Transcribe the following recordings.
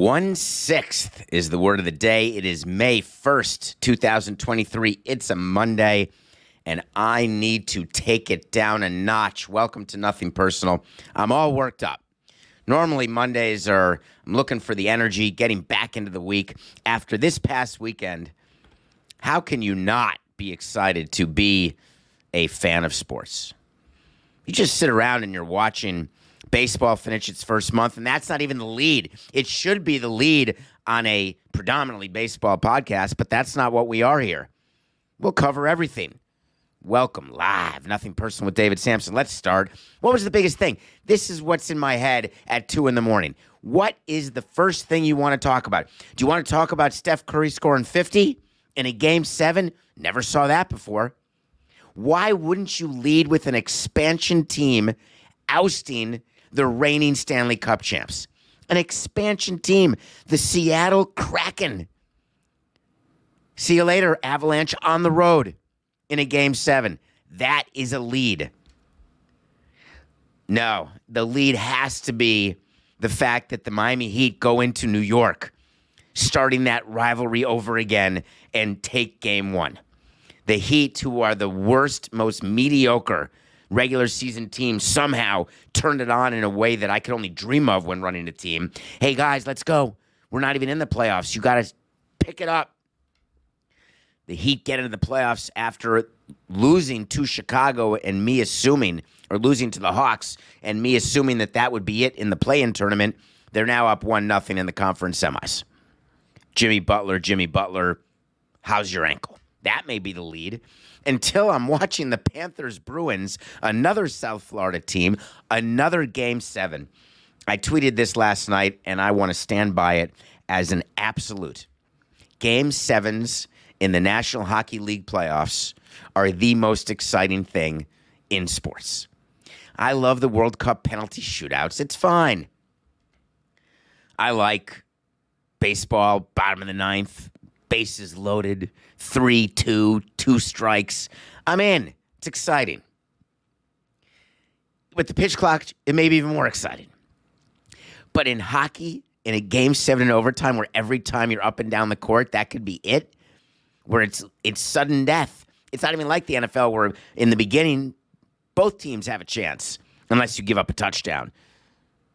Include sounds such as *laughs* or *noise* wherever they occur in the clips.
One sixth is the word of the day. It is May 1st, 2023. It's a Monday, and I need to take it down a notch. Welcome to Nothing Personal. I'm all worked up. Normally, Mondays are, I'm looking for the energy, getting back into the week. After this past weekend, how can you not be excited to be a fan of sports? You just sit around and you're watching baseball finish its first month, and that's not even the lead. It should be the lead on a predominantly baseball podcast, but that's not what we are here. We'll cover everything. Welcome live, nothing personal with David Samson. Let's start. What was the biggest thing? This is what's in my head at two in the morning. What is the first thing you want to talk about? Do you want to talk about Steph Curry scoring 50 in a game seven? Never saw that before. Why wouldn't you lead with an expansion team ousting the reigning Stanley Cup champs? An expansion team, the Seattle Kraken. See you later, Avalanche on the road in a game seven. That is a lead. No, the lead has to be the fact that the Miami Heat go into New York, starting that rivalry over again and take game one. The Heat, who are the worst, most mediocre regular season team, somehow turned it on in a way that I could only dream of when running a team. Hey, guys, let's go. We're not even in the playoffs. You got to pick it up. The Heat get into the playoffs after losing to Chicago and me assuming, or losing to the Hawks and me assuming that that would be it in the play-in tournament. They're now up one nothing in the conference semis. Jimmy Butler, Jimmy Butler, how's your ankle? That may be the lead. Until I'm watching the Panthers Bruins, another South Florida team, another game seven. I tweeted this last night and I want to stand by it as an absolute. Game sevens in the National Hockey League playoffs are the most exciting thing in sports. I love the World Cup penalty shootouts. It's fine. I like baseball, bottom of the ninth, bases loaded, three, two, two strikes. I'm in. It's exciting. With the pitch clock, it may be even more exciting. But in hockey, in a game seven in overtime, where every time you're up and down the court, that could be it, where it's it's sudden death. It's not even like the NFL, where in the beginning, both teams have a chance, unless you give up a touchdown.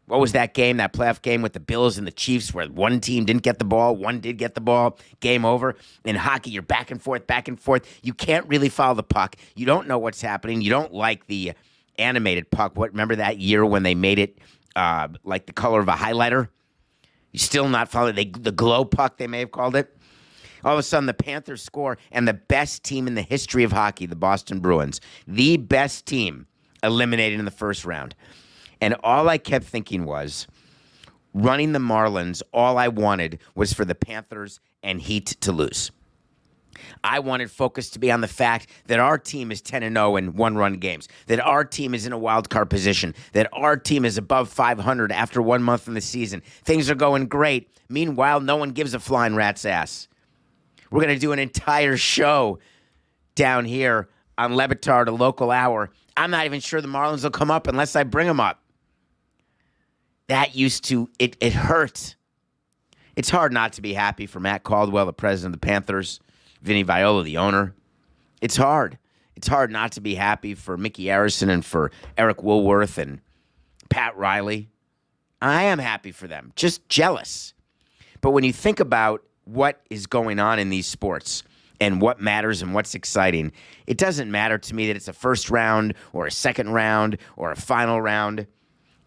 What was that game, that playoff game with the Bills and the Chiefs, where one team didn't get the ball, one did get the ball, game over? In hockey, you're back and forth, back and forth. You can't really follow the puck. You don't know what's happening. You don't like the animated puck. What remember that year when they made it uh, like the color of a highlighter? You still not following they, the glow puck, they may have called it. All of a sudden, the Panthers score, and the best team in the history of hockey, the Boston Bruins, the best team, eliminated in the first round. And all I kept thinking was, running the Marlins, all I wanted was for the Panthers and Heat to lose. I wanted focus to be on the fact that our team is 10 and 0 in one run games, that our team is in a wild card position, that our team is above 500 after one month in the season. Things are going great. Meanwhile, no one gives a flying rat's ass. We're going to do an entire show down here on Le Batard, a local hour. I'm not even sure the Marlins will come up unless I bring them up. That used to, it, it hurt. It's hard not to be happy for Matt Caldwell, the president of the Panthers, Vinny Viola, the owner. It's hard. It's hard not to be happy for Mickey Arison and for Eric Woolworth and Pat Riley. I am happy for them, just jealous. But when you think about what is going on in these sports and what matters and what's exciting, it doesn't matter to me that it's a first round or a second round or a final round.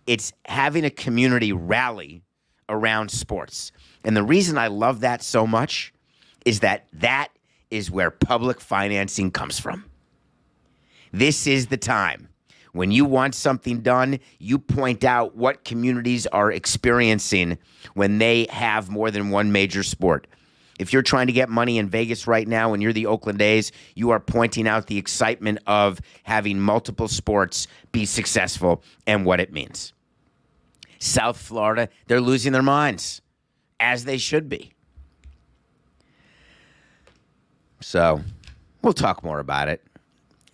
It's having a community rally around sports. And the reason I love that so much is that that is where public financing comes from. This is the time. When you want something done, you point out what communities are experiencing when they have more than one major sport. If you're trying to get money in Vegas right now and you're the Oakland A's, you are pointing out the excitement of having multiple sports be successful and what it means. South Florida, they're losing their minds, as they should be. So we'll talk more about it.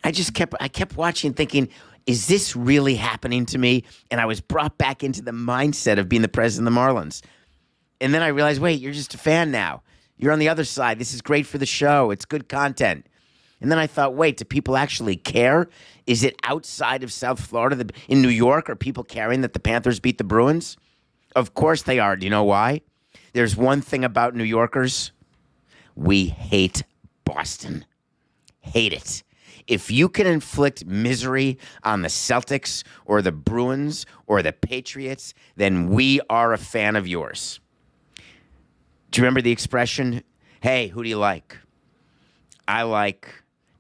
I just kept I kept watching thinking, is this really happening to me? And I was brought back into the mindset of being the president of the Marlins. And then I realized, wait, you're just a fan now. You're on the other side. This is great for the show. It's good content. And then I thought, wait, do people actually care? Is it outside of South Florida? In New York, are people caring that the Panthers beat the Bruins? Of course they are. Do you know why? There's one thing about New Yorkers we hate Boston. Hate it. If you can inflict misery on the Celtics or the Bruins or the Patriots, then we are a fan of yours. Do you remember the expression, hey, who do you like? I like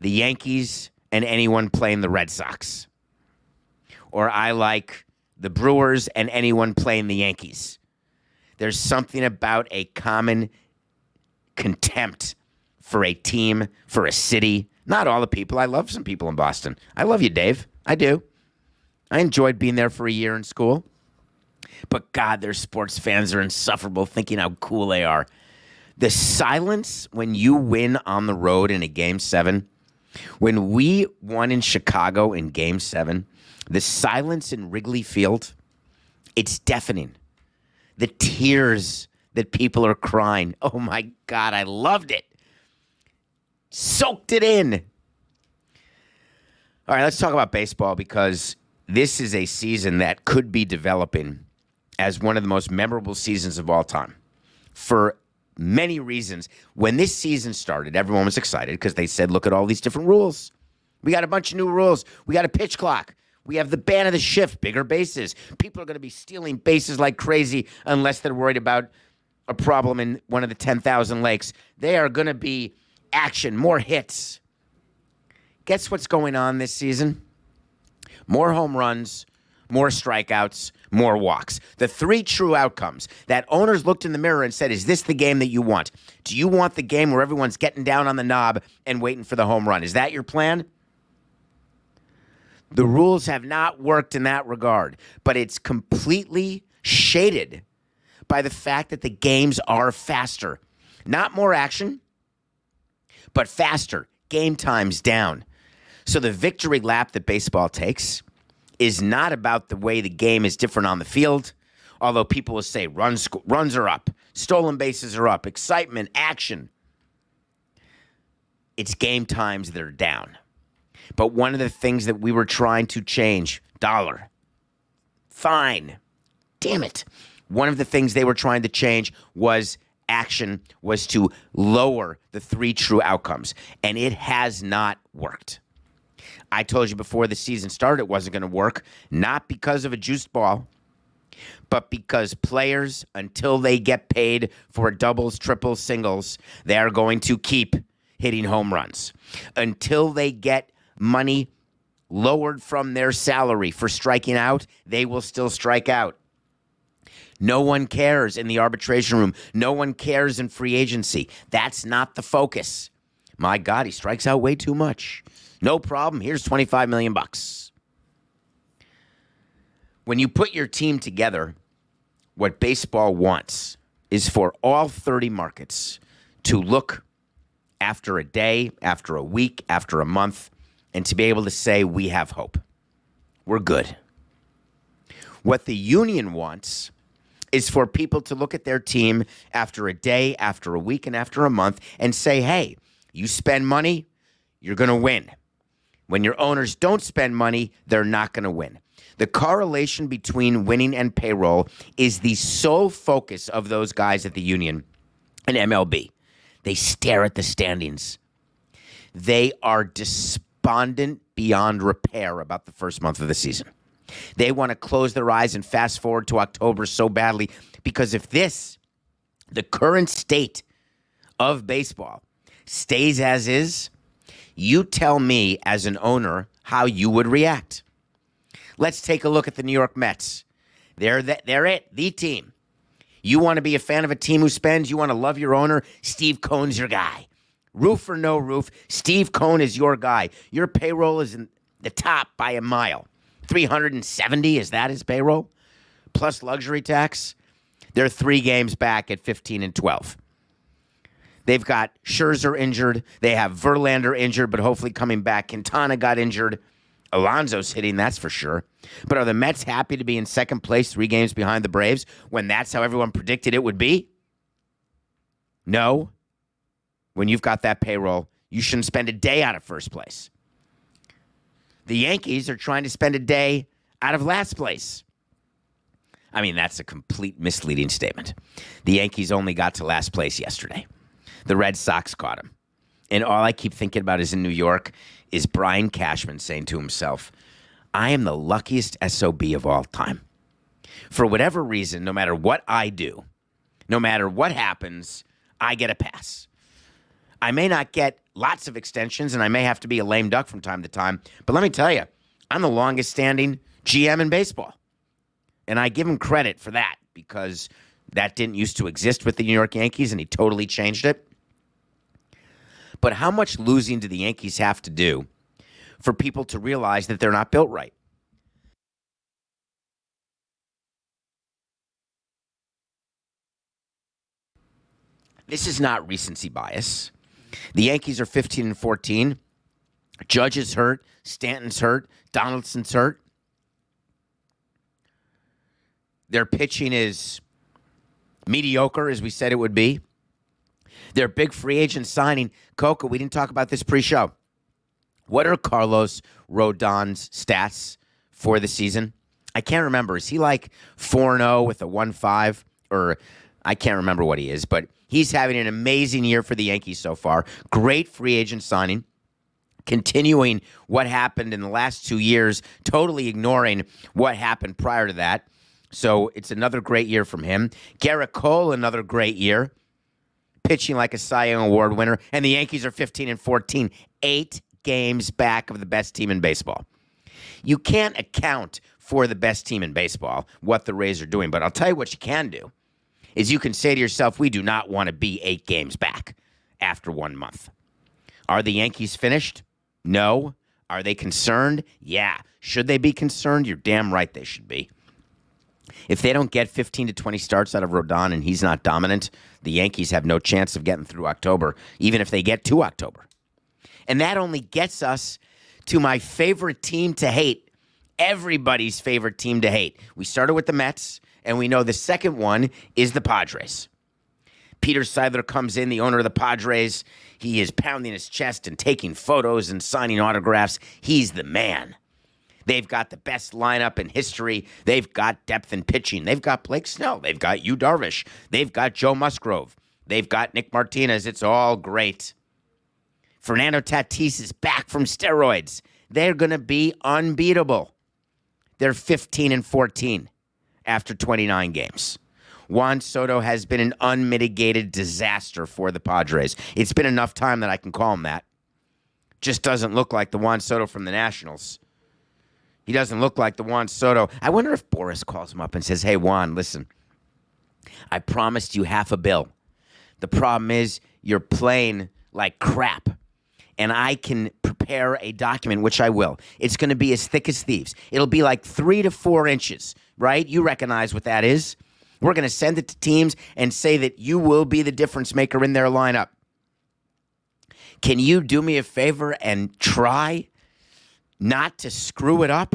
the Yankees and anyone playing the Red Sox. Or I like the Brewers and anyone playing the Yankees. There's something about a common contempt for a team, for a city. Not all the people. I love some people in Boston. I love you, Dave. I do. I enjoyed being there for a year in school. But God, their sports fans are insufferable thinking how cool they are. The silence when you win on the road in a game seven, when we won in Chicago in game seven, the silence in Wrigley Field, it's deafening. The tears that people are crying. Oh my God, I loved it. Soaked it in. All right, let's talk about baseball because this is a season that could be developing as one of the most memorable seasons of all time for many reasons. When this season started, everyone was excited because they said, look at all these different rules. We got a bunch of new rules. We got a pitch clock. We have the ban of the shift, bigger bases. People are going to be stealing bases like crazy unless they're worried about a problem in one of the 10,000 lakes. They are going to be action, more hits. Guess what's going on this season? More home runs, more strikeouts, more walks. The three true outcomes that owners looked in the mirror and said, Is this the game that you want? Do you want the game where everyone's getting down on the knob and waiting for the home run? Is that your plan? The rules have not worked in that regard, but it's completely shaded by the fact that the games are faster. Not more action, but faster. Game times down. So the victory lap that baseball takes is not about the way the game is different on the field. Although people will say runs runs are up, stolen bases are up, excitement, action. It's game times that are down. But one of the things that we were trying to change, dollar. Fine. Damn it. One of the things they were trying to change was action was to lower the three true outcomes and it has not worked. I told you before the season started it wasn't going to work, not because of a juiced ball, but because players, until they get paid for doubles, triples, singles, they are going to keep hitting home runs. Until they get money lowered from their salary for striking out, they will still strike out. No one cares in the arbitration room. No one cares in free agency. That's not the focus. My God, he strikes out way too much. No problem. Here's 25 million bucks. When you put your team together, what baseball wants is for all 30 markets to look after a day, after a week, after a month, and to be able to say, we have hope. We're good. What the union wants is for people to look at their team after a day, after a week, and after a month and say, hey, you spend money, you're going to win. When your owners don't spend money, they're not going to win. The correlation between winning and payroll is the sole focus of those guys at the union and MLB. They stare at the standings. They are despondent beyond repair about the first month of the season. They want to close their eyes and fast forward to October so badly because if this, the current state of baseball, stays as is, you tell me as an owner how you would react. Let's take a look at the New York Mets. They're, the, they're it, the team. You want to be a fan of a team who spends, you want to love your owner, Steve Cohen's your guy. Roof or no roof, Steve Cohen is your guy. Your payroll is in the top by a mile. 370, is that his payroll? Plus luxury tax. They're three games back at 15 and 12. They've got Scherzer injured. They have Verlander injured, but hopefully coming back. Quintana got injured. Alonso's hitting, that's for sure. But are the Mets happy to be in second place, three games behind the Braves, when that's how everyone predicted it would be? No. When you've got that payroll, you shouldn't spend a day out of first place. The Yankees are trying to spend a day out of last place. I mean, that's a complete misleading statement. The Yankees only got to last place yesterday. The Red Sox caught him. And all I keep thinking about is in New York is Brian Cashman saying to himself, I am the luckiest SOB of all time. For whatever reason, no matter what I do, no matter what happens, I get a pass. I may not get lots of extensions and I may have to be a lame duck from time to time, but let me tell you, I'm the longest standing GM in baseball. And I give him credit for that because that didn't used to exist with the New York Yankees and he totally changed it. But how much losing do the Yankees have to do for people to realize that they're not built right? This is not recency bias. The Yankees are 15 and 14. Judge is hurt. Stanton's hurt. Donaldson's hurt. Their pitching is mediocre, as we said it would be. Their big free agent signing, Coca, we didn't talk about this pre show. What are Carlos Rodon's stats for the season? I can't remember. Is he like 4 0 with a 1 5? Or I can't remember what he is, but he's having an amazing year for the Yankees so far. Great free agent signing. Continuing what happened in the last two years, totally ignoring what happened prior to that. So it's another great year from him. Gerrit Cole, another great year, pitching like a Cy Young Award winner. And the Yankees are 15 and 14, eight games back of the best team in baseball. You can't account for the best team in baseball, what the Rays are doing, but I'll tell you what you can do is you can say to yourself, we do not want to be eight games back after one month. Are the Yankees finished? No. Are they concerned? Yeah. Should they be concerned? You're damn right they should be. If they don't get 15 to 20 starts out of Rodon and he's not dominant, the Yankees have no chance of getting through October, even if they get to October. And that only gets us to my favorite team to hate, everybody's favorite team to hate. We started with the Mets, and we know the second one is the Padres. Peter Seidler comes in, the owner of the Padres. He is pounding his chest and taking photos and signing autographs. He's the man. They've got the best lineup in history. They've got depth in pitching. They've got Blake Snell. They've got Yu Darvish. They've got Joe Musgrove. They've got Nick Martinez. It's all great. Fernando Tatis is back from steroids. They're going to be unbeatable. They're 15 and 14 after 29 games. Juan Soto has been an unmitigated disaster for the Padres. It's been enough time that I can call him that. Just doesn't look like the Juan Soto from the Nationals. He doesn't look like the Juan Soto. I wonder if Boris calls him up and says, Hey, Juan, listen, I promised you half a bill. The problem is you're playing like crap. And I can prepare a document, which I will. It's going to be as thick as thieves. It'll be like three to four inches, right? You recognize what that is. We're going to send it to teams and say that you will be the difference maker in their lineup. Can you do me a favor and try not to screw it up?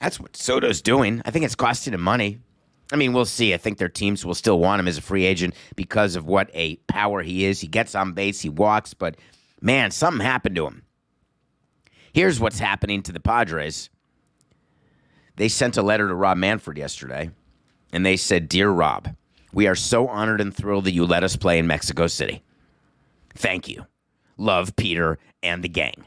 That's what Soto's doing. I think it's costing him money. I mean, we'll see. I think their teams will still want him as a free agent because of what a power he is. He gets on base, he walks, but man, something happened to him. Here's what's happening to the Padres. They sent a letter to Rob Manfred yesterday, and they said, Dear Rob, we are so honored and thrilled that you let us play in Mexico City. Thank you. Love Peter and the gang.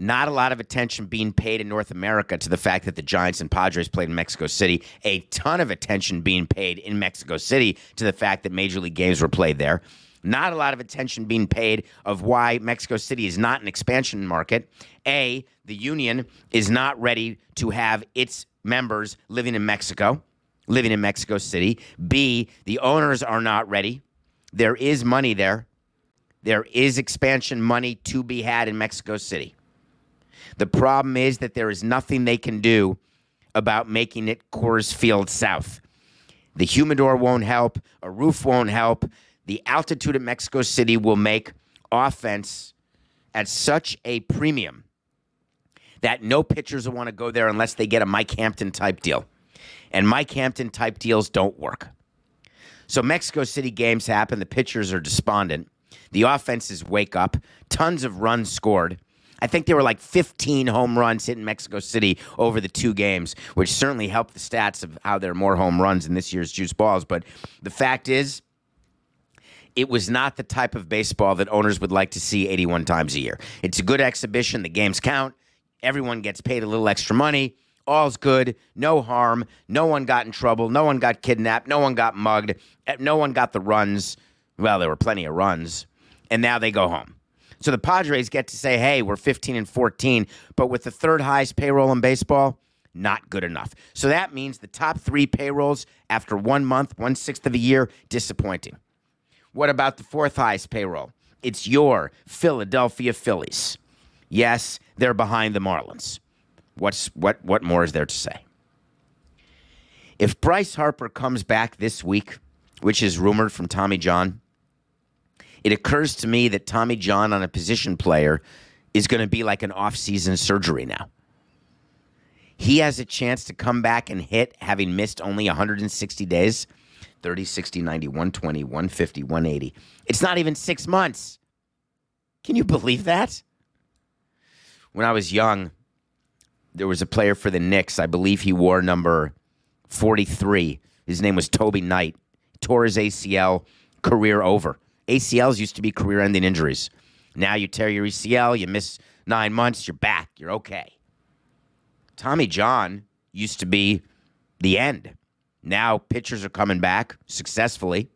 Not a lot of attention being paid in North America to the fact that the Giants and Padres played in Mexico City. A ton of attention being paid in Mexico City to the fact that Major League games were played there. Not a lot of attention being paid of why Mexico City is not an expansion market. A, the union is not ready to have its members living in Mexico, living in Mexico City. B, the owners are not ready. There is money there. There is expansion money to be had in Mexico City. The problem is that there is nothing they can do about making it Coors Field South. The humidor won't help, a roof won't help. The altitude at Mexico City will make offense at such a premium that no pitchers will want to go there unless they get a Mike Hampton type deal. And Mike Hampton type deals don't work. So Mexico City games happen, the pitchers are despondent. The offenses wake up, tons of runs scored. I think there were like 15 home runs hit in Mexico City over the two games, which certainly helped the stats of how there are more home runs in this year's juice balls. But the fact is, it was not the type of baseball that owners would like to see 81 times a year. It's a good exhibition. The games count. Everyone gets paid a little extra money. All's good. No harm. No one got in trouble. No one got kidnapped. No one got mugged. Eh, No one got the runs. Well, there were plenty of runs. And now they go home. So the Padres get to say, hey, we're 15 and 14, but with the third highest payroll in baseball, not good enough. So that means the top three payrolls after one month, one sixth of a year, disappointing. What about the fourth highest payroll? It's your Philadelphia Phillies. Yes, they're behind the Marlins. What's what what more is there to say? If Bryce Harper comes back this week, which is rumored from Tommy John, it occurs to me that Tommy John on a position player is going to be like an off-season surgery now. He has a chance to come back and hit having missed only 160 days. 30, 60, 90, 120, 150, 180. It's not even 6 months. Can you believe that? When I was young, there was a player for the Knicks. I believe he wore number 43. His name was Toby Knight. Tore his ACL, career over. ACLs used to be career ending injuries. Now you tear your ACL, you miss nine months, you're back, you're okay. Tommy John used to be the end. Now pitchers are coming back successfully.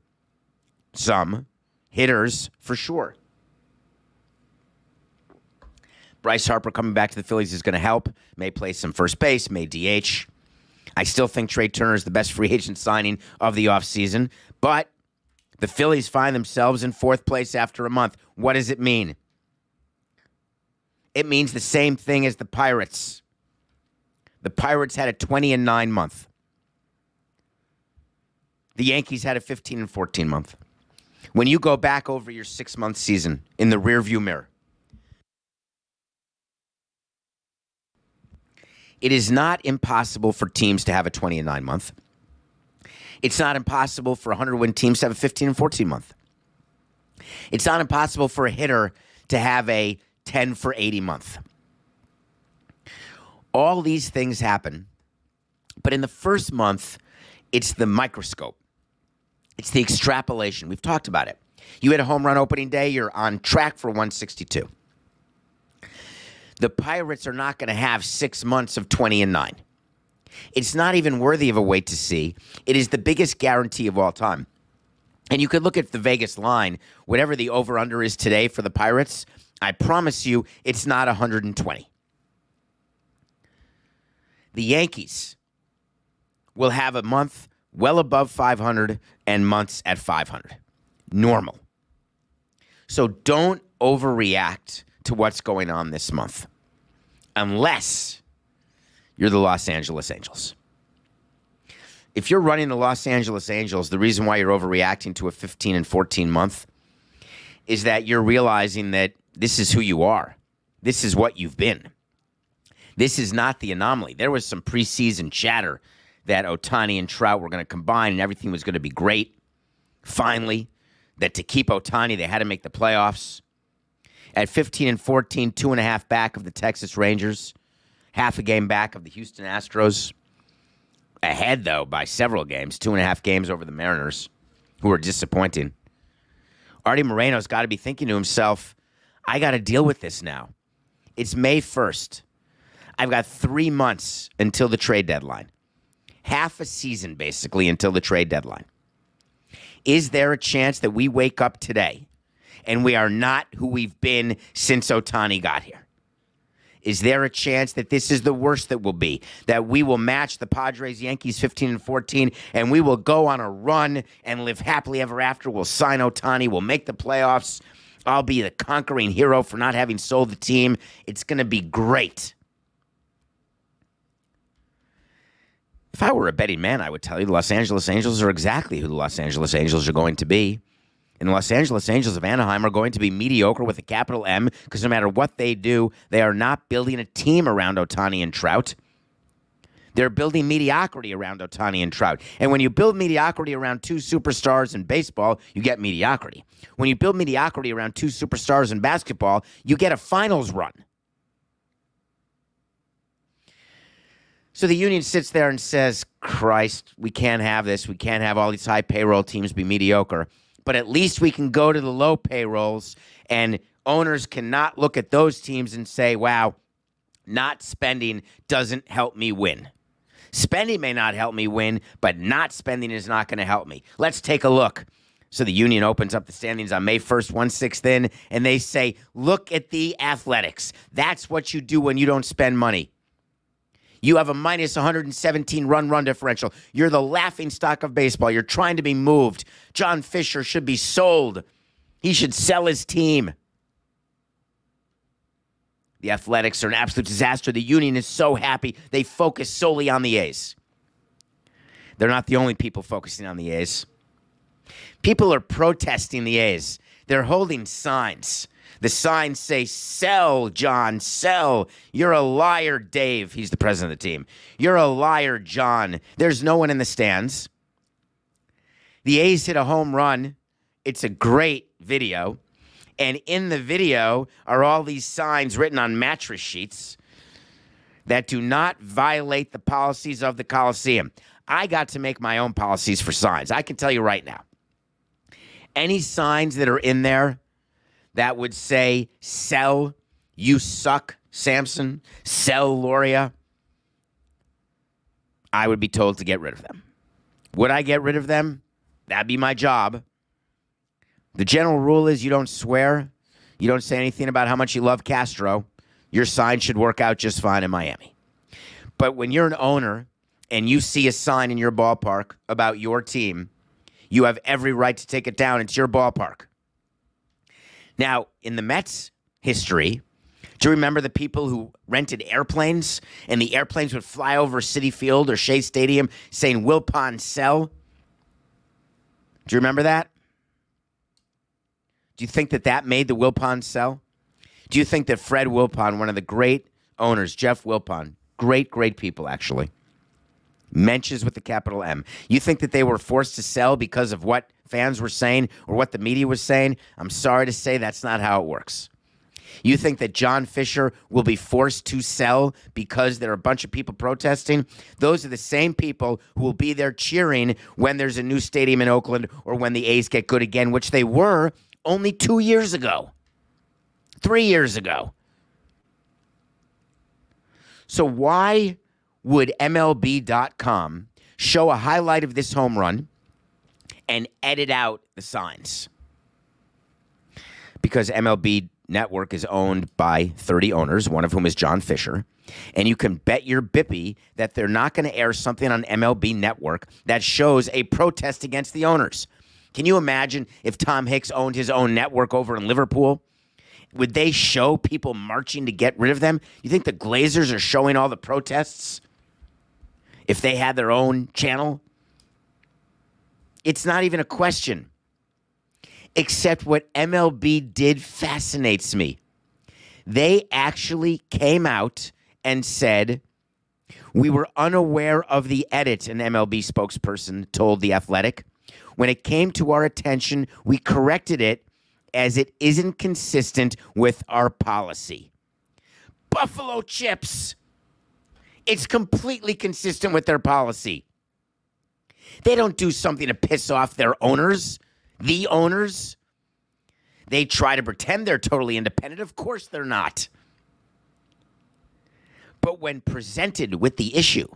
Some hitters for sure. Bryce Harper coming back to the Phillies is going to help. May play some first base, may DH. I still think Trea Turner is the best free agent signing of the offseason, but the Phillies find themselves in fourth place after a month. What does it mean? It means the same thing as the Pirates. The Pirates had a 20 and 9 month. The Yankees had a 15 and 14 month. When you go back over your 6 month season in the rearview mirror, it is not impossible for teams to have a 20 and 9 month. It's not impossible for a 100 win teams to have a 15 and 14 month. It's not impossible for a hitter to have a 10 for 80 month. All these things happen, but in the first month, it's the microscope. It's the extrapolation. We've talked about it. You had a home run opening day, you're on track for 162. The Pirates are not going to have six months of 20 and 9. It's not even worthy of a wait to see. It is the biggest guarantee of all time. And you could look at the Vegas line, whatever the over under is today for the Pirates, I promise you it's not 120. The Yankees will have a month well above 500 and months at 500. Normal. So don't overreact to what's going on this month unless you're the Los Angeles Angels. If you're running the Los Angeles Angels, the reason why you're overreacting to a 15 and 14 month is that you're realizing that this is who you are. This is what you've been. This is not the anomaly. There was some preseason chatter that Ohtani and Trout were going to combine and everything was going to be great. Finally, that to keep Ohtani, they had to make the playoffs. At 15 and 14, two and a half back of the Texas Rangers, half a game back of the Houston Astros. Ahead, though, by several games, two and a half games over the Mariners, who are disappointing. Artie Moreno's got to be thinking to himself, I got to deal with this now. It's May 1st. I've got three months until the trade deadline. Half a season, basically, until the trade deadline. Is there a chance that we wake up today and we are not who we've been since Ohtani got here? Is there a chance that this is the worst that will be? That we will match the Padres Yankees 15 and 14 and we will go on a run and live happily ever after? We'll sign Ohtani, we'll make the playoffs. I'll be the conquering hero for not having sold the team. It's going to be great. If I were a betting man, I would tell you the Los Angeles Angels are exactly who the Los Angeles Angels are going to be. The Los Angeles Angels of Anaheim are going to be mediocre with a capital M because no matter what they do, they are not building a team around Ohtani and Trout. They're building mediocrity around Ohtani and Trout. And when you build mediocrity around two superstars in baseball, you get mediocrity. When you build mediocrity around two superstars in basketball, you get a finals run. So the union sits there and says, Christ, we can't have this. We can't have all these high payroll teams be mediocre but at least we can go to the low payrolls and owners cannot look at those teams and say, wow, not spending doesn't help me win. Spending may not help me win, but not spending is not going to help me. Let's take a look. So the union opens up the standings on May 1st, 1 6th in, and they say, look at the athletics. That's what you do when you don't spend money. You have a minus 117 run run differential. You're the laughing stock of baseball. You're trying to be moved. John Fisher should be sold. He should sell his team. The Athletics are an absolute disaster. The Union is so happy. They focus solely on the A's. They're not the only people focusing on the A's. People are protesting the A's. They're holding signs. The signs say, Sell, John, sell. You're a liar, Dave. He's the president of the team. You're a liar, John. There's no one in the stands. The A's hit a home run. It's a great video. And in the video are all these signs written on mattress sheets that do not violate the policies of the Coliseum. I got to make my own policies for signs. I can tell you right now. Any signs that are in there that would say, sell, you suck, Samson, sell, Loria, I would be told to get rid of them. Would I get rid of them? That'd be my job. The general rule is you don't swear, you don't say anything about how much you love Castro. Your sign should work out just fine in Miami. But when you're an owner and you see a sign in your ballpark about your team, you have every right to take it down. It's your ballpark. Now, in the Mets history, do you remember the people who rented airplanes and the airplanes would fly over Citi Field or Shea Stadium saying Wilpon sell? Do you remember that? Do you think that that made the Wilpon sell? Do you think that Fred Wilpon, one of the great owners, Jeff Wilpon, great, great people actually, Menches with the capital M. You think that they were forced to sell because of what fans were saying or what the media was saying? I'm sorry to say that's not how it works. You think that John Fisher will be forced to sell because there are a bunch of people protesting? Those are the same people who will be there cheering when there's a new stadium in Oakland or when the A's get good again, which they were only two years ago, three years ago. So, why would MLB.com show a highlight of this home run and edit out the signs? Because MLB Network is owned by 30 owners, one of whom is John Fisher. And you can bet your bippy that they're not going to air something on MLB Network that shows a protest against the owners. Can you imagine if Tom Hicks owned his own network over in Liverpool? Would they show people marching to get rid of them? You think the Glazers are showing all the protests? if they had their own channel? It's not even a question. Except what MLB did fascinates me. They actually came out and said, We were unaware of the edit, an MLB spokesperson told The Athletic. When it came to our attention, we corrected it as it isn't consistent with our policy. Buffalo chips. It's completely consistent with their policy. They don't do something to piss off their owners, the owners. They try to pretend they're totally independent. Of course they're not. But when presented with the issue,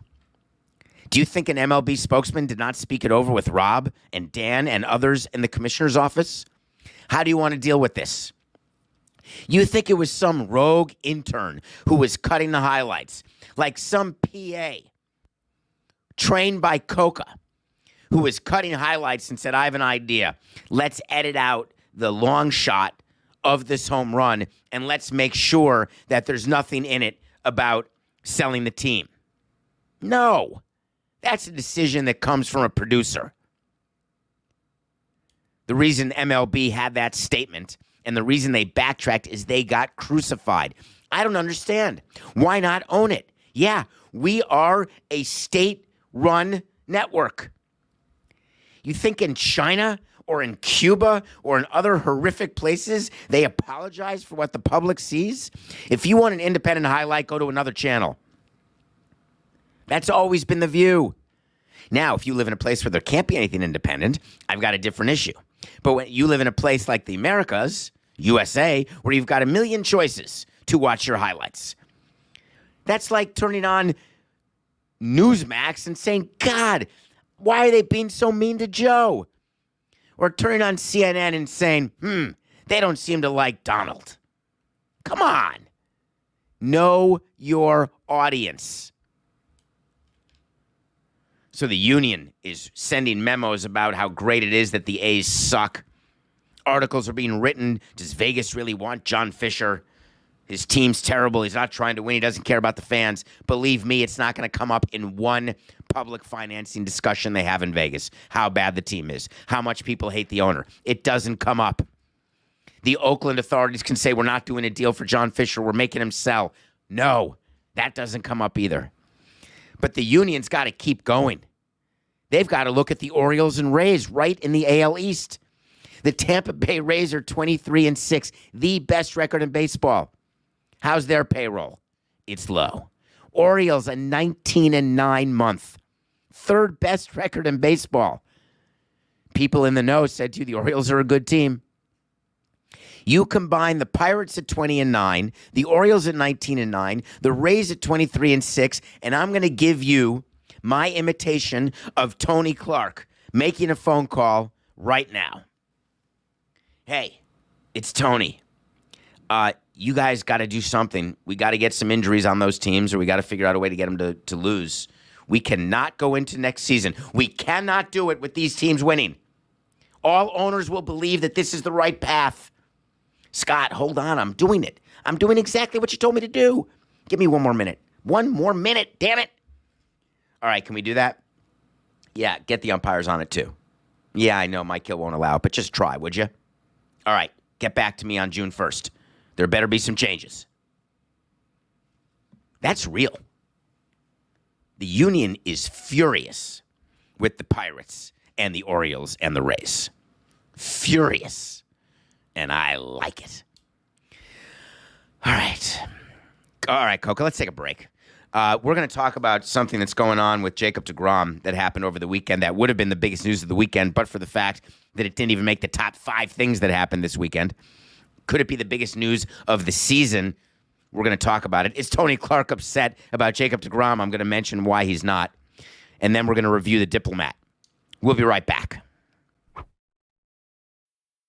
do you think an MLB spokesman did not speak it over with Rob and Dan and others in the commissioner's office? How do you want to deal with this? You think it was some rogue intern who was cutting the highlights, like some PA trained by Coca who was cutting highlights and said, I have an idea. Let's edit out the long shot of this home run and let's make sure that there's nothing in it about selling the team. No, that's a decision that comes from a producer. The reason MLB had that statement and the reason they backtracked is they got crucified. I don't understand. Why not own it? Yeah, we are a state run network. You think in China or in Cuba or in other horrific places they apologize for what the public sees? If you want an independent highlight, go to another channel. That's always been the view. Now, if you live in a place where there can't be anything independent, I've got a different issue. But when you live in a place like the Americas, USA, where you've got a million choices to watch your highlights, that's like turning on Newsmax and saying, God, why are they being so mean to Joe? Or turning on CNN and saying, hmm, they don't seem to like Donald. Come on. Know your audience. So the union is sending memos about how great it is that the A's suck. Articles are being written. Does Vegas really want John Fisher? His team's terrible. He's not trying to win. He doesn't care about the fans. Believe me, it's not going to come up in one public financing discussion they have in Vegas. How bad the team is, how much people hate the owner. It doesn't come up. The Oakland authorities can say, We're not doing a deal for John Fisher. We're making him sell. No, that doesn't come up either. But the union's got to keep going. They've got to look at the Orioles and Rays right in the AL East. The Tampa Bay Rays are 23 and 6, the best record in baseball. How's their payroll? It's low. Orioles a 19 and 9 month. Third best record in baseball. People in the know said to you the Orioles are a good team. You combine the Pirates at 20 and 9, the Orioles at 19 and 9, the Rays at 23 and 6, and I'm going to give you my imitation of Tony Clark making a phone call right now. Hey, it's Tony. Uh, you guys got to do something. We got to get some injuries on those teams, or we got to figure out a way to get them to, to lose. We cannot go into next season. We cannot do it with these teams winning. All owners will believe that this is the right path. Scott, hold on. I'm doing it. I'm doing exactly what you told me to do. Give me one more minute. One more minute, damn it. All right, can we do that? Yeah, get the umpires on it too. Yeah, I know Mike Hill won't allow it, but just try, would you? All right, get back to me on June 1st. There better be some changes. That's real. The union is furious with the Pirates and the Orioles and the Rays. Furious. And I like it. All right. All right, Coca, let's take a break. Uh, we're going to talk about something that's going on with Jacob DeGrom that happened over the weekend that would have been the biggest news of the weekend, but for the fact that it didn't even make the top five things that happened this weekend. Could it be the biggest news of the season? We're going to talk about it. Is Tony Clark upset about Jacob DeGrom? I'm going to mention why he's not. And then we're going to review the diplomat. We'll be right back.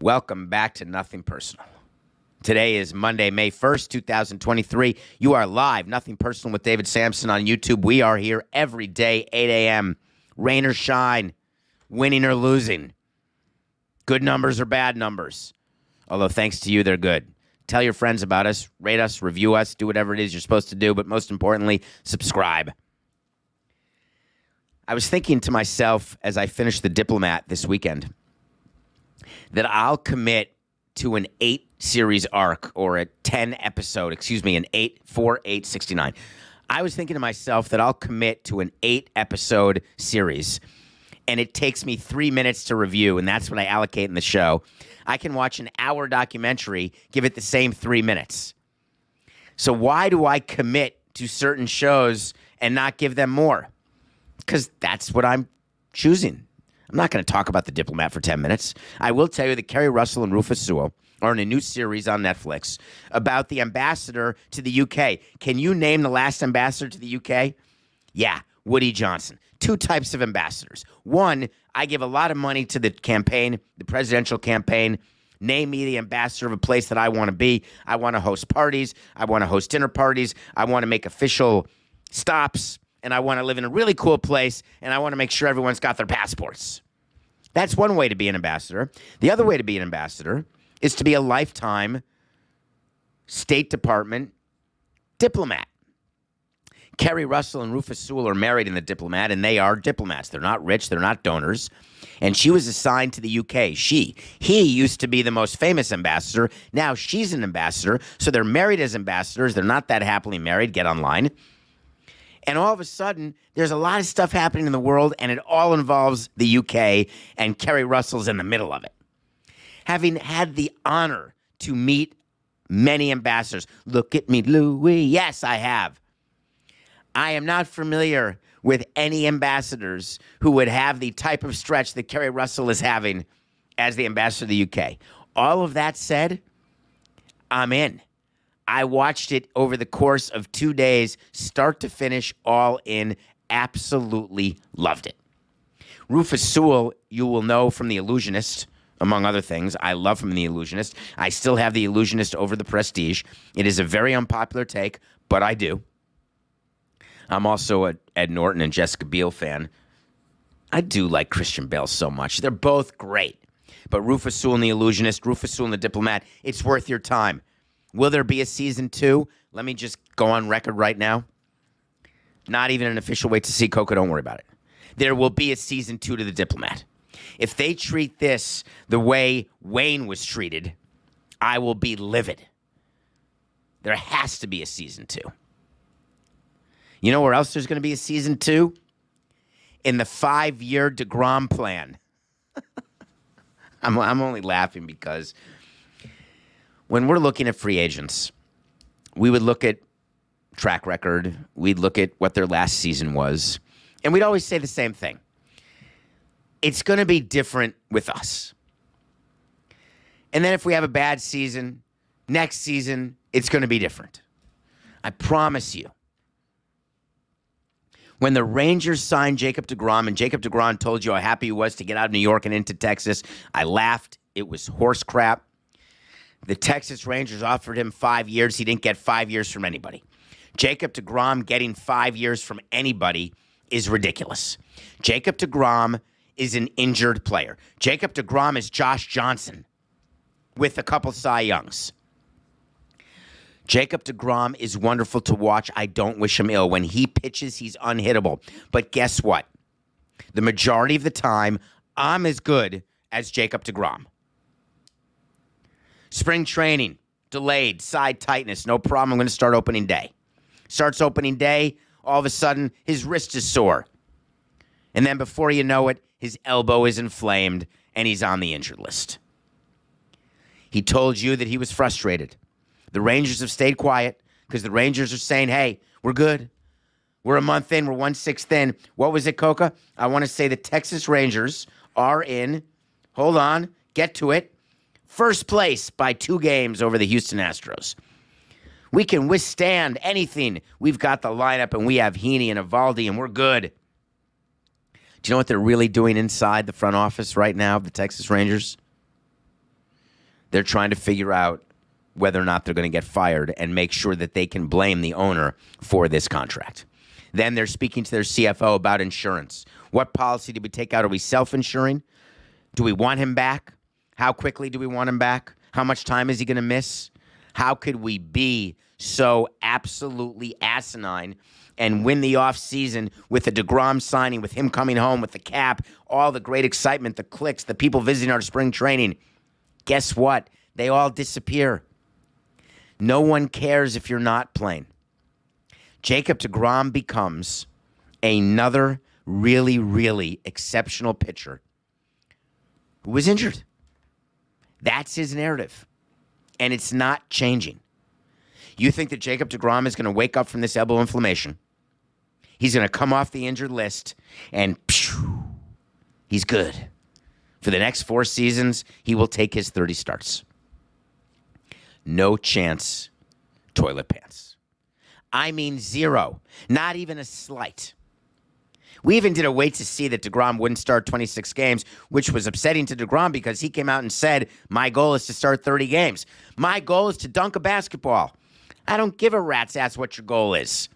Welcome back to Nothing Personal. Today is Monday, May 1st, 2023. You are live, Nothing Personal with David Samson on YouTube. We are here every day, 8 a.m., rain or shine, winning or losing, good numbers or bad numbers. Although, thanks to you, they're good. Tell your friends about us, rate us, review us, do whatever it is you're supposed to do, but most importantly, subscribe. I was thinking to myself as I finished The Diplomat this weekend that I'll commit to an eight series arc or a 10 episode, excuse me, an eight, four, eight, 69. I was thinking to myself that I'll commit to an eight episode series and it takes me three minutes to review, and that's what I allocate in the show. I can watch an hour documentary, give it the same three minutes. So why do I commit to certain shows and not give them more? Because that's what I'm choosing. I'm not going to talk about the diplomat for 10 minutes. I will tell you that Keri Russell and Rufus Sewell are in a new series on Netflix about the ambassador to the UK. Can you name the last ambassador to the UK? Yeah, Woody Johnson. Two types of ambassadors. One, I give a lot of money to the campaign, the presidential campaign. Name me the ambassador of a place that I want to be. I want to host parties. I want to host dinner parties. I want to make official stops. And I want to live in a really cool place. And I want to make sure everyone's got their passports. That's one way to be an ambassador. The other way to be an ambassador is to be a lifetime State Department diplomat. Keri Russell and Rufus Sewell are married in the diplomat, and they are diplomats. They're not rich, they're not donors. And she was assigned to the UK. She, he used to be the most famous ambassador. Now she's an ambassador. So they're married as ambassadors. They're not that happily married. Get online. And all of a sudden, there's a lot of stuff happening in the world, and it all involves the UK, and Keri Russell's in the middle of it. Having had the honor to meet many ambassadors. Look at me, Louis. Yes, I have. I am not familiar with any ambassadors who would have the type of stretch that Keri Russell is having as the ambassador of the UK. All of that said, I'm in. I watched it over the course of two days, start to finish, all in. Absolutely loved it. Rufus Sewell, you will know from The Illusionist, among other things. I love from The Illusionist. I still have The Illusionist over The Prestige. It is a very unpopular take, but I do. I'm also a Ed Norton and Jessica Biel fan. I do like Christian Bale so much. They're both great. But Rufus Sewell and The Illusionist, Rufus Sewell and The Diplomat, it's worth your time. Will there be a season two? Let me just go on record right now. Not even an official way to see Coco. Don't worry about it. There will be a season two to The Diplomat. If they treat this the way Wayne was treated, I will be livid. There has to be a season two. You know where else there's going to be a season two? In the five year DeGrom plan. *laughs* I'm, I'm only laughing because when we're looking at free agents, we would look at track record, we'd look at what their last season was, and we'd always say the same thing. It's going to be different with us. And then if we have a bad season, next season, it's going to be different. I promise you. When the Rangers signed Jacob DeGrom and Jacob DeGrom told you how happy he was to get out of New York and into Texas, I laughed. It was horse crap. The Texas Rangers offered him five years. He didn't get five years from anybody. Jacob DeGrom getting five years from anybody is ridiculous. Jacob DeGrom is an injured player. Jacob DeGrom is Josh Johnson with a couple Cy Youngs. Jacob DeGrom is wonderful to watch. I don't wish him ill. When he pitches, he's unhittable. But guess what? The majority of the time, I'm as good as Jacob DeGrom. Spring training, delayed, side tightness, no problem. I'm going to start opening day. Starts opening day, all of a sudden, his wrist is sore. And then before you know it, his elbow is inflamed and he's on the injured list. He told you that he was frustrated. The Rangers have stayed quiet because the Rangers are saying, hey, we're good. We're a month in, we're one sixth in. What was it, Coca? I want to say the Texas Rangers are in, hold on, get to it, first place by two games over the Houston Astros. We can withstand anything. We've got the lineup and we have Heaney and Eovaldi and we're good. Do you know what they're really doing inside the front office right now of the Texas Rangers? They're trying to figure out whether or not they're going to get fired and make sure that they can blame the owner for this contract. Then they're speaking to their CFO about insurance. What policy do we take out? Are we self insuring? Do we want him back? How quickly do we want him back? How much time is he going to miss? How could we be so absolutely asinine and win the offseason with the DeGrom signing, with him coming home with the cap, all the great excitement, the clicks, the people visiting our spring training? Guess what? They all disappear. No one cares if you're not playing. Jacob DeGrom becomes another really, really exceptional pitcher who was injured. That's his narrative. And it's not changing. You think that Jacob DeGrom is going to wake up from this elbow inflammation? He's going to come off the injured list and phew, he's good. For the next four seasons, he will take his 30 starts. No chance, toilet pants. I mean, zero. Not even a slight. We even did a wait to see that DeGrom wouldn't start 26 games, which was upsetting to DeGrom because he came out and said, My goal is to start 30 games. My goal is to dunk a basketball. I don't give a rat's ass what your goal is.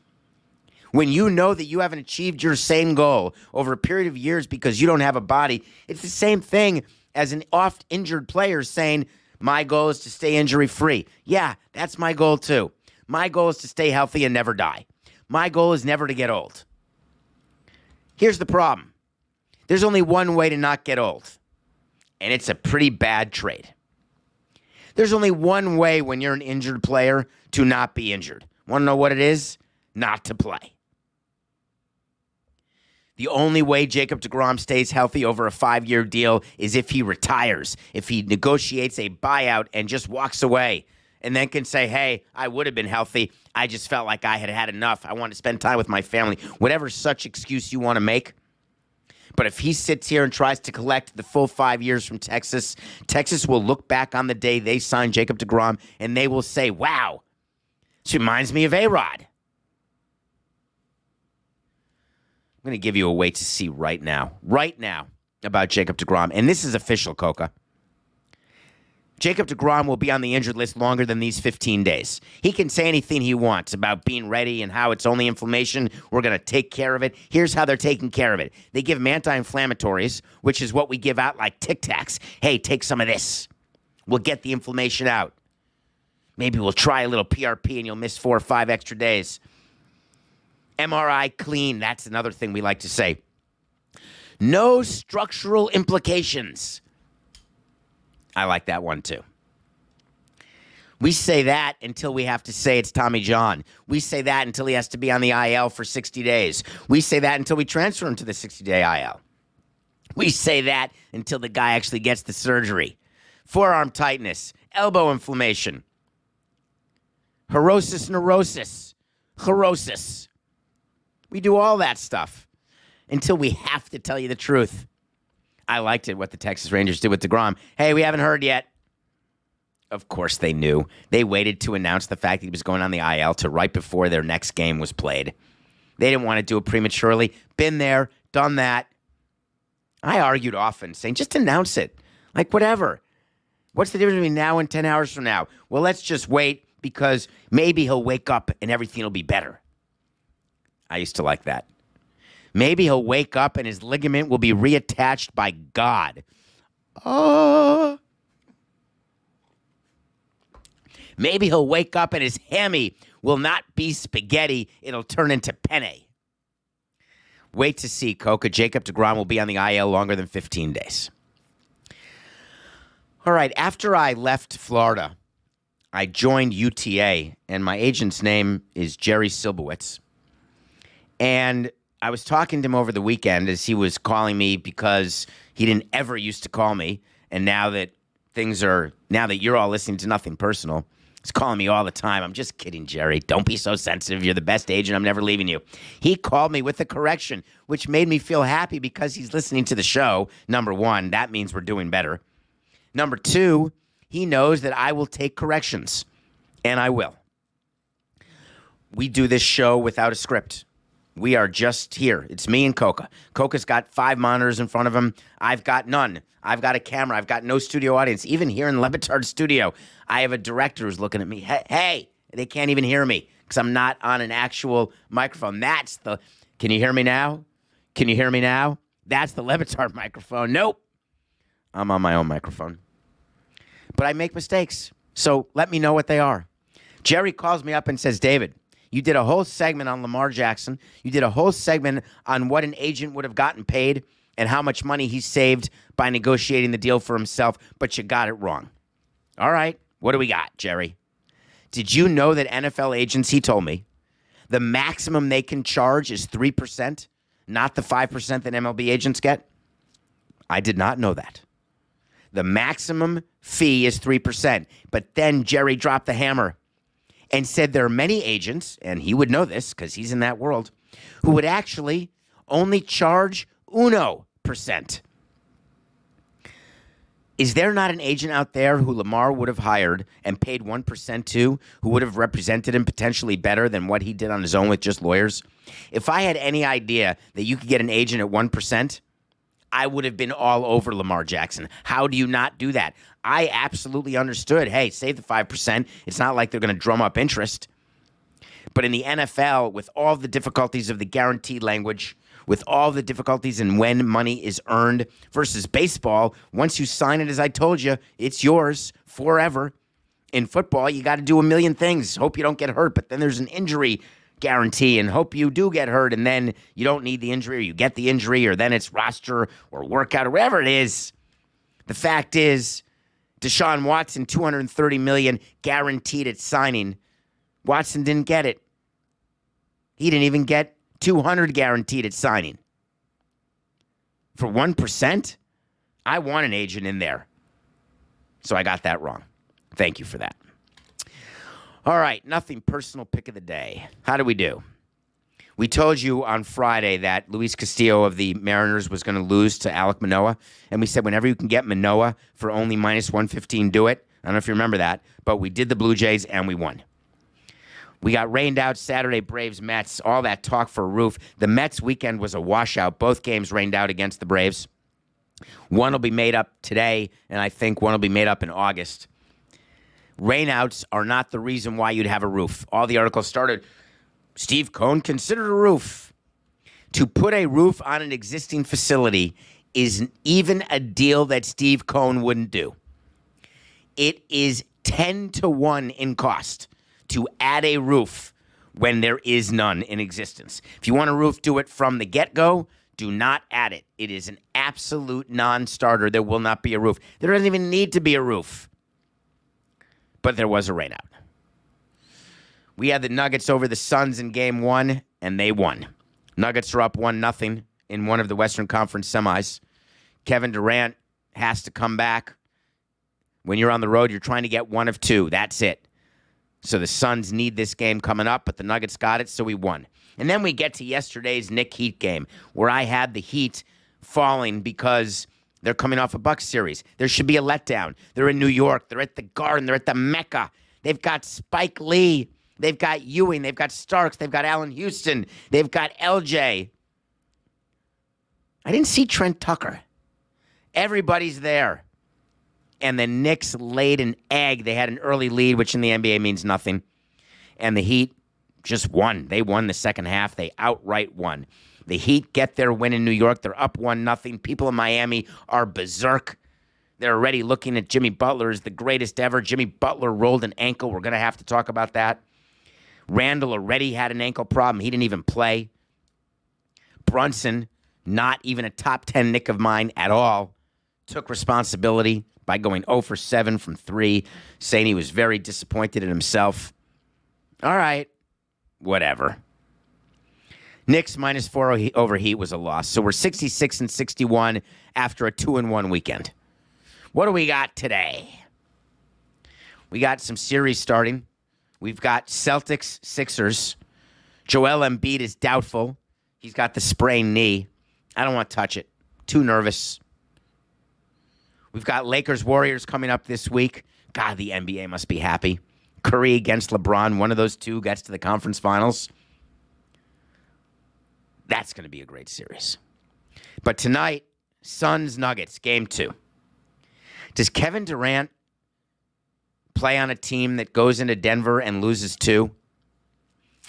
When you know that you haven't achieved your same goal over a period of years because you don't have a body, it's the same thing as an oft injured player saying, My goal is to stay injury free. Yeah, that's my goal too. My goal is to stay healthy and never die. My goal is never to get old. Here's the problem there's only one way to not get old, and it's a pretty bad trade. There's only one way when you're an injured player to not be injured. Want to know what it is? Not to play. The only way Jacob DeGrom stays healthy over a five year deal is if he retires, if he negotiates a buyout and just walks away, and then can say, hey, I would have been healthy. I just felt like I had had enough. I want to spend time with my family. Whatever such excuse you want to make. But if he sits here and tries to collect the full five years from Texas, Texas will look back on the day they signed Jacob DeGrom and they will say, wow, this reminds me of A Rod. I'm going to give you a wait to see right now, right now, about Jacob DeGrom. And this is official, Coca. Jacob DeGrom will be on the injured list longer than these 15 days. He can say anything he wants about being ready and how it's only inflammation. We're going to take care of it. Here's how they're taking care of it they give him anti inflammatories, which is what we give out like Tic Tacs. Hey, take some of this. We'll get the inflammation out. Maybe we'll try a little PRP and you'll miss four or five extra days. MRI clean. That's another thing we like to say. No structural implications. I like that one too. We say that until we have to say it's Tommy John. We say that until he has to be on the IL for 60 days. We say that until we transfer him to the 60 day IL. We say that until the guy actually gets the surgery. Forearm tightness, elbow inflammation, horosis neurosis, chorosis. We do all that stuff until we have to tell you the truth. I liked it what the Texas Rangers did with DeGrom. Hey, we haven't heard yet. Of course they knew. They waited to announce the fact that he was going on the IL to right before their next game was played. They didn't want to do it prematurely. Been there, done that. I argued often saying, just announce it. Like, whatever. What's the difference between now and 10 hours from now? Well, let's just wait because maybe he'll wake up and everything will be better. I used to like that. Maybe he'll wake up and his ligament will be reattached by God. Oh. Maybe he'll wake up and his hammy will not be spaghetti, it'll turn into penne. Wait to see, Coca. Jacob DeGrom will be on the IL longer than 15 days. All right, after I left Florida, I joined UTA, and my agent's name is Jerry Silbowitz. And I was talking to him over the weekend as he was calling me because he didn't ever used to call me. And now that things are, now that you're all listening to nothing personal, he's calling me all the time. I'm just kidding, Jerry. Don't be so sensitive. You're the best agent. I'm never leaving you. He called me with a correction, which made me feel happy because he's listening to the show. Number one, that means we're doing better. Number two, he knows that I will take corrections, and I will. We do this show without a script. We are just here. It's me and Coca. Coca's got five monitors in front of him. I've got none. I've got a camera. I've got no studio audience. Even here in Le Batard Studio, I have a director who's looking at me. Hey, hey they can't even hear me because I'm not on an actual microphone. That's the. Can you hear me now? Can you hear me now? That's the Le Batard *laughs* microphone. Nope. I'm on my own microphone. But I make mistakes. So let me know what they are. Jerry calls me up and says, David, you did a whole segment on Lamar Jackson. You did a whole segment on what an agent would have gotten paid and how much money he saved by negotiating the deal for himself, but you got it wrong. All right, what do we got, Jerry? Did you know that NFL agents, he told me, the maximum they can charge is 3%, not the 5% that MLB agents get? I did not know that. The maximum fee is 3%. But then Jerry dropped the hammer and said there are many agents, and he would know this because he's in that world, who would actually only charge uno percent. Is there not an agent out there who Lamar would have hired and paid 1% to who would have represented him potentially better than what he did on his own with just lawyers? If I had any idea that you could get an agent at 1%, I would have been all over Lamar Jackson. How do you not do that? I absolutely understood. Hey, save the 5%. It's not like they're going to drum up interest. But in the NFL, with all the difficulties of the guaranteed language, with all the difficulties in when money is earned versus baseball, once you sign it, as I told you, it's yours forever. In football, you got to do a million things. Hope you don't get hurt, but then there's an injury guarantee and hope you do get hurt and then you don't need the injury or you get the injury or then it's roster or workout or whatever it is. The fact is, Deshaun Watson, 230 million guaranteed at signing. Watson didn't get it. He didn't even get 200 guaranteed at signing. For 1%, I want an agent in there. So I got that wrong. Thank you for that. All right, nothing personal pick of the day. How do we do? We told you on Friday that Luis Castillo of the Mariners was going to lose to Alek Manoah. And we said, whenever you can get Manoah for only minus 115, do it. I don't know if you remember that, but we did the Blue Jays and we won. We got rained out Saturday, Braves, Mets, all that talk for a roof. The Mets weekend was a washout. Both games rained out against the Braves. One will be made up today, and I think one will be made up in August. Rainouts are not the reason why you'd have a roof. All the articles started Steve Cohen considered a roof. To put a roof on an existing facility is even a deal that Steve Cohen wouldn't do. It is 10 to 1 in cost to add a roof when there is none in existence. If you want a roof, do it from the get go. Do not add it. It is an absolute non starter. There will not be a roof. There doesn't even need to be a roof. But there was a rainout. We had the Nuggets over the Suns in game one, and they won. Nuggets are up 1 nothing in one of the Western Conference semis. Kevin Durant has to come back. When you're on the road, you're trying to get one of two. That's it. So the Suns need this game coming up, but the Nuggets got it, so we won. And then we get to yesterday's Knick Heat game, where I had the Heat falling because they're coming off a Bucks series. There should be a letdown. They're in New York. They're at the Garden. They're at the Mecca. They've got Spike Lee. They've got Ewing. They've got Starks. They've got Allan Houston. They've got LJ. I didn't see Trent Tucker. Everybody's there. And the Knicks laid an egg. They had an early lead, which in the NBA means nothing. And the Heat just won. They won the second half. They outright won. The Heat get their win in New York. They're up one nothing. People in Miami are berserk. They're already looking at Jimmy Butler as the greatest ever. Jimmy Butler rolled an ankle. We're going to have to talk about that. Randle already had an ankle problem. He didn't even play. Brunson, not even a top 10 Knick of mine at all, took responsibility by going 0 for 7 from 3, saying he was very disappointed in himself. All right, whatever. Knicks minus 4 over Heat was a loss. So we're 66 and 61 after a 2 and 1 weekend. What do we got today? We got some series starting. We've got Celtics, Sixers. Joel Embiid is doubtful. He's got the sprained knee. I don't want to touch it. Too nervous. We've got Lakers Warriors coming up this week. God, the NBA must be happy. Curry against LeBron. One of those two gets to the conference finals. That's going to be a great series. But tonight, Suns Nuggets, game two. Does Kevin Durant play on a team that goes into Denver and loses two?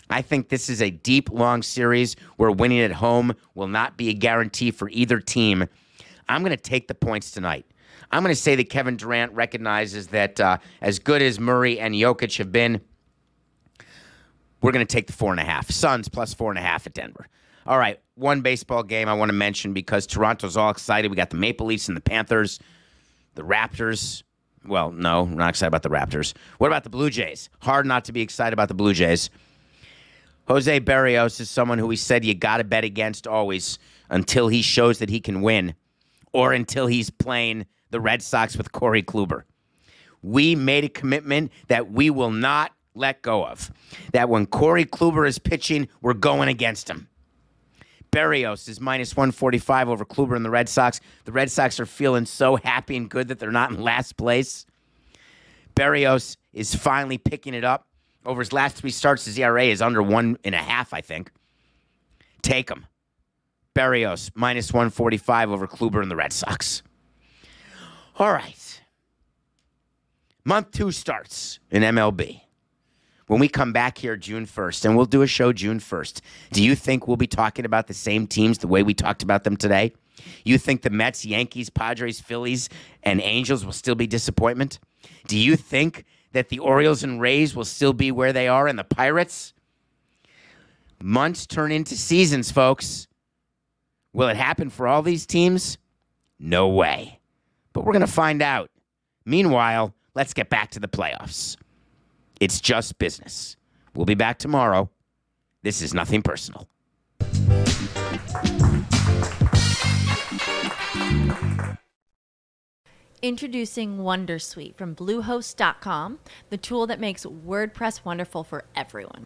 I think this is a deep, long series where winning at home will not be a guarantee for either team. I'm going to take the points tonight. I'm going to say that Kevin Durant recognizes that uh, as good as Murray and Jokic have been, we're going to take the four and a half. Suns plus four and a half at Denver. All right, one baseball game I want to mention because Toronto's all excited. We got the Maple Leafs and the Panthers, the Raptors. Well, no, we're not excited about the Raptors. What about the Blue Jays? Hard not to be excited about the Blue Jays. Jose Berrios is someone who we said you got to bet against always until he shows that he can win or until he's playing the Red Sox with Corey Kluber. We made a commitment that we will not let go of. That when Corey Kluber is pitching, we're going against him. Berrios is minus 145 over Kluber and the Red Sox. The Red Sox are feeling so happy and good that they're not in last place. Berrios is finally picking it up. Over his last three starts, his ERA is under one and a half, I think. Take him. Berrios, minus 145 over Kluber and the Red Sox. All right. Month two starts in MLB. When we come back here June 1st, and we'll do a show June 1st, do you think we'll be talking about the same teams the way we talked about them today? You think the Mets, Yankees, Padres, Phillies, and Angels will still be disappointment? Do you think that the Orioles and Rays will still be where they are and the Pirates? Months turn into seasons, folks. Will it happen for all these teams? No way. But we're going to find out. Meanwhile, let's get back to the playoffs. It's just business. We'll be back tomorrow. This is nothing personal. Introducing Wondersuite from Bluehost.com, the tool that makes WordPress wonderful for everyone.